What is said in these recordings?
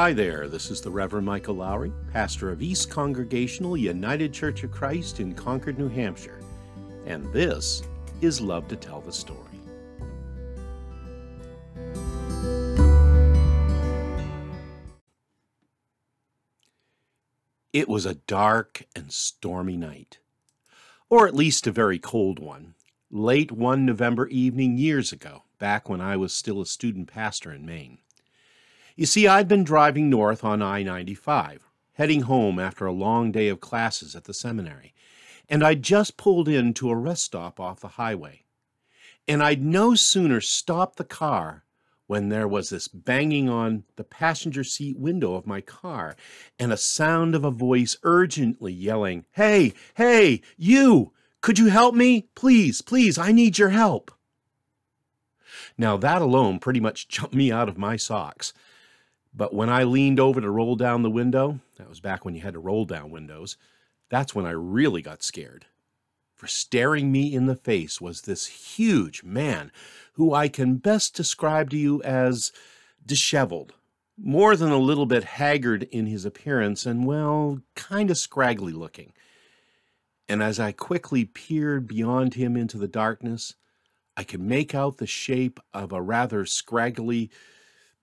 Hi there, this is the Reverend Michael Lowry, pastor of East Congregational United Church of Christ in Concord, New Hampshire, and this is Love to Tell the Story. It was a dark and stormy night, or at least a very cold one, late one November evening years ago, back when I was still a student pastor in Maine. You see, I'd been driving north on I 95, heading home after a long day of classes at the seminary, and I'd just pulled into a rest stop off the highway. And I'd no sooner stopped the car when there was this banging on the passenger seat window of my car and a sound of a voice urgently yelling, Hey, hey, you! Could you help me? Please, please, I need your help. Now, that alone pretty much jumped me out of my socks. But when I leaned over to roll down the window, that was back when you had to roll down windows, that's when I really got scared. For staring me in the face was this huge man who I can best describe to you as disheveled, more than a little bit haggard in his appearance, and well, kind of scraggly looking. And as I quickly peered beyond him into the darkness, I could make out the shape of a rather scraggly,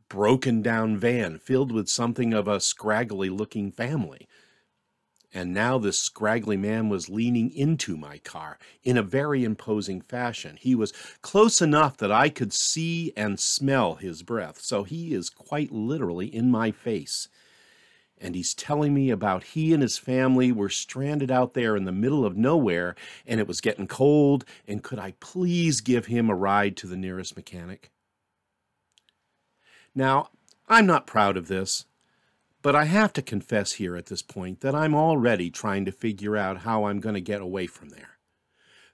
broken down van filled with something of a scraggly looking family. And now this scraggly man was leaning into my car in a very imposing fashion. He was close enough that I could see and smell his breath, so he is quite literally in my face. And he's telling me about he and his family were stranded out there in the middle of nowhere and it was getting cold, and could I please give him a ride to the nearest mechanic? Now, I'm not proud of this, but I have to confess here at this point that I'm already trying to figure out how I'm going to get away from there.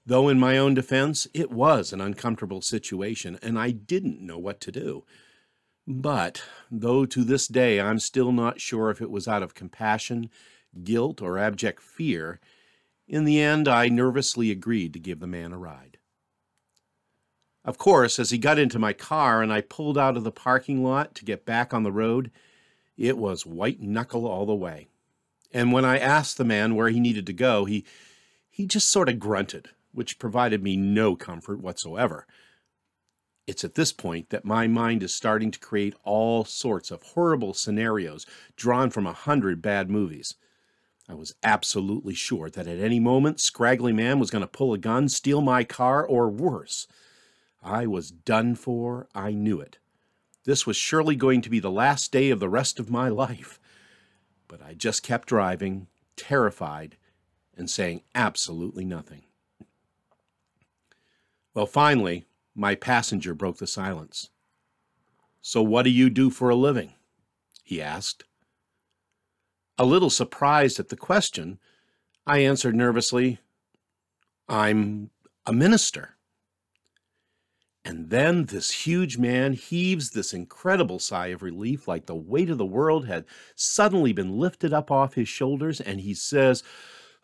Though in my own defense, it was an uncomfortable situation and I didn't know what to do. But, though to this day I'm still not sure if it was out of compassion, guilt, or abject fear, in the end I nervously agreed to give the man a ride. Of course, as he got into my car and I pulled out of the parking lot to get back on the road, it was white knuckle all the way. And when I asked the man where he needed to go, he, he just sort of grunted, which provided me no comfort whatsoever. It's at this point that my mind is starting to create all sorts of horrible scenarios drawn from a hundred bad movies. I was absolutely sure that at any moment Scraggly Man was going to pull a gun, steal my car, or worse. I was done for, I knew it. This was surely going to be the last day of the rest of my life. But I just kept driving, terrified, and saying absolutely nothing. Well, finally, my passenger broke the silence. So, what do you do for a living? he asked. A little surprised at the question, I answered nervously, I'm a minister. And then this huge man heaves this incredible sigh of relief, like the weight of the world had suddenly been lifted up off his shoulders, and he says,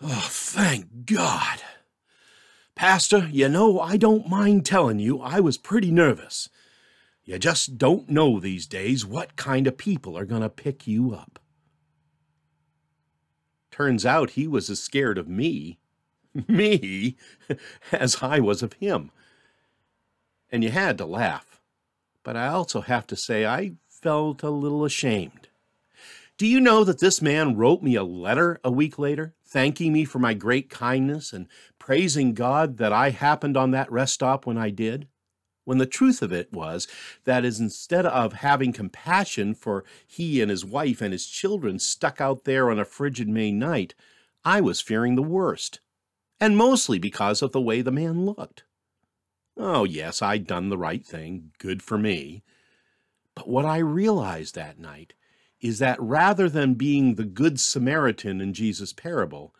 Oh, thank God. Pastor, you know, I don't mind telling you I was pretty nervous. You just don't know these days what kind of people are going to pick you up. Turns out he was as scared of me, me, as I was of him and you had to laugh. But I also have to say I felt a little ashamed. Do you know that this man wrote me a letter a week later, thanking me for my great kindness and praising God that I happened on that rest stop when I did? When the truth of it was that is instead of having compassion for he and his wife and his children stuck out there on a frigid May night, I was fearing the worst, and mostly because of the way the man looked. Oh, yes, I'd done the right thing. Good for me. But what I realized that night is that rather than being the Good Samaritan in Jesus' parable,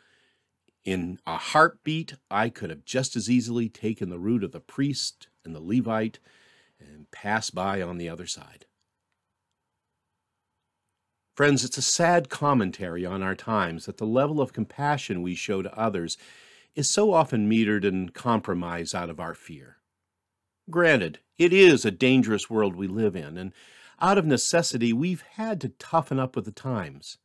in a heartbeat, I could have just as easily taken the route of the priest and the Levite and passed by on the other side. Friends, it's a sad commentary on our times that the level of compassion we show to others is so often metered and compromised out of our fear. Granted, it is a dangerous world we live in, and out of necessity, we've had to toughen up with the times.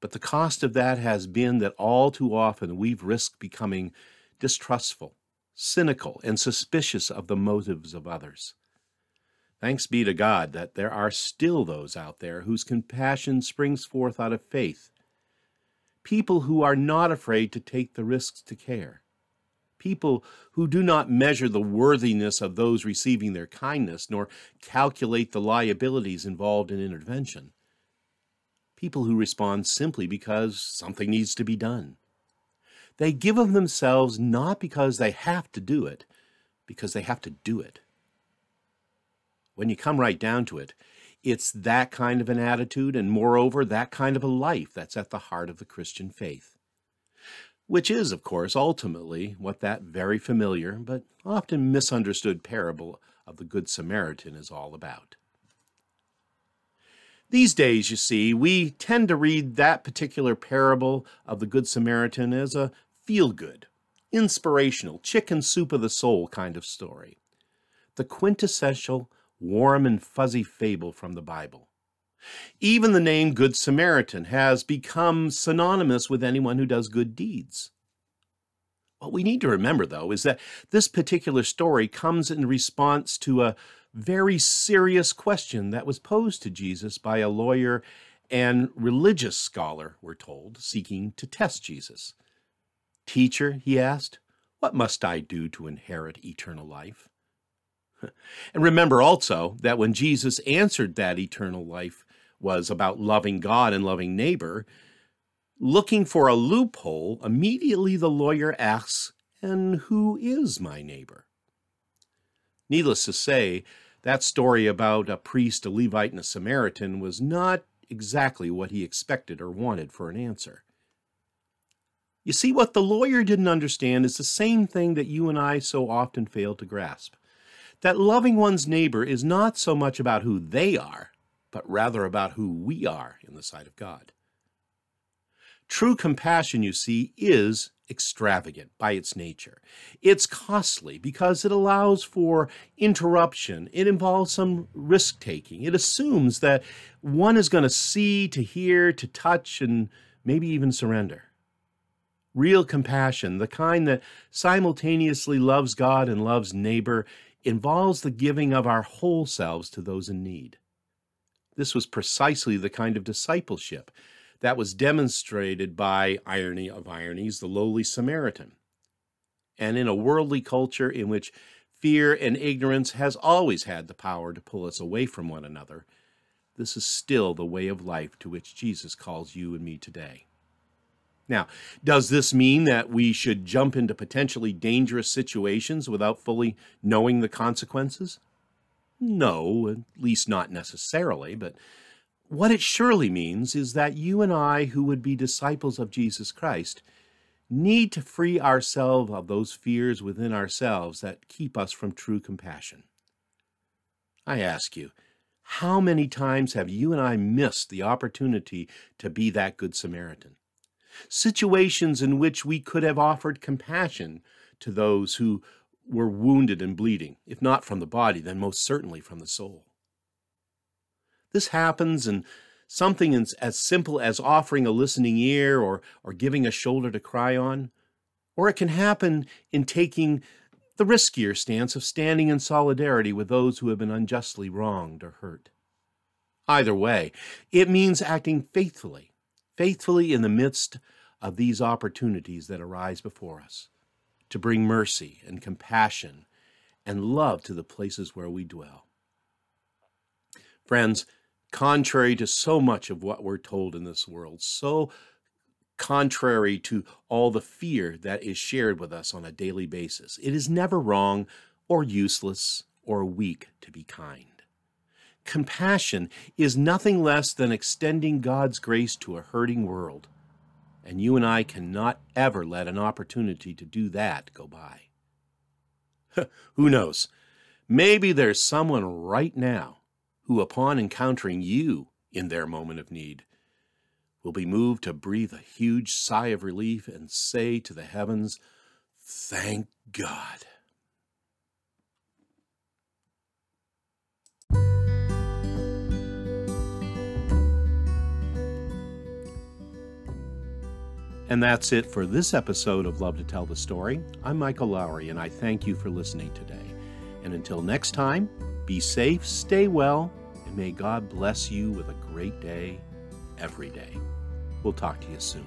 But the cost of that has been that all too often we've risked becoming distrustful, cynical, and suspicious of the motives of others. Thanks be to God that there are still those out there whose compassion springs forth out of faith. People who are not afraid to take the risks to care. People who do not measure the worthiness of those receiving their kindness, nor calculate the liabilities involved in intervention. People who respond simply because something needs to be done. They give of themselves not because they have to do it, because they have to do it when you come right down to it, it's that kind of an attitude and, moreover, that kind of a life that's at the heart of the Christian faith. Which is, of course, ultimately what that very familiar but often misunderstood parable of the Good Samaritan is all about. These days, you see, we tend to read that particular parable of the Good Samaritan as a feel good, inspirational, chicken soup of the soul kind of story. The quintessential warm and fuzzy fable from the Bible. Even the name Good Samaritan has become synonymous with anyone who does good deeds. What we need to remember, though, is that this particular story comes in response to a very serious question that was posed to Jesus by a lawyer and religious scholar, we're told, seeking to test Jesus. Teacher, he asked, what must I do to inherit eternal life? And remember also that when Jesus answered that eternal life was about loving God and loving neighbor, looking for a loophole, immediately the lawyer asks, And who is my neighbor? Needless to say, that story about a priest, a Levite, and a Samaritan was not exactly what he expected or wanted for an answer. You see, what the lawyer didn't understand is the same thing that you and I so often fail to grasp that loving one's neighbor is not so much about who they are, but rather about who we are in the sight of God. True compassion, you see, is extravagant by its nature. It's costly because it allows for interruption. It involves some risk taking. It assumes that one is going to see, to hear, to touch, and maybe even surrender. Real compassion, the kind that simultaneously loves God and loves neighbor, involves the giving of our whole selves to those in need. This was precisely the kind of discipleship that was demonstrated by irony of ironies, the lowly Samaritan. And in a worldly culture in which fear and ignorance has always had the power to pull us away from one another, this is still the way of life to which Jesus calls you and me today. Now, does this mean that we should jump into potentially dangerous situations without fully knowing the consequences? No, at least not necessarily, but what it surely means is that you and I, who would be disciples of Jesus Christ, need to free ourselves of those fears within ourselves that keep us from true compassion. I ask you, how many times have you and I missed the opportunity to be that Good Samaritan? situations in which we could have offered compassion to those who were wounded and bleeding, if not from the body, then most certainly from the soul. This happens in something as simple as offering a listening ear or, or giving a shoulder to cry on, or it can happen in taking the riskier stance of standing in solidarity with those who have been unjustly wronged or hurt. Either way, it means acting faithfully faithfully in the midst of these opportunities that arise before us, to bring mercy and compassion and love to the places where we dwell. Friends, contrary to so much of what we're told in this world, so contrary to all the fear that is shared with us on a daily basis, it is never wrong or useless or weak to be kind. Compassion is nothing less than extending God's grace to a hurting world. And you and I cannot ever let an opportunity to do that go by. who knows? Maybe there's someone right now who, upon encountering you in their moment of need, will be moved to breathe a huge sigh of relief and say to the heavens, Thank God. And that's it for this episode of Love to Tell the Story. I'm Michael Lowry, and I thank you for listening today. And until next time, be safe, stay well, and may God bless you with a great day every day. We'll talk to you soon.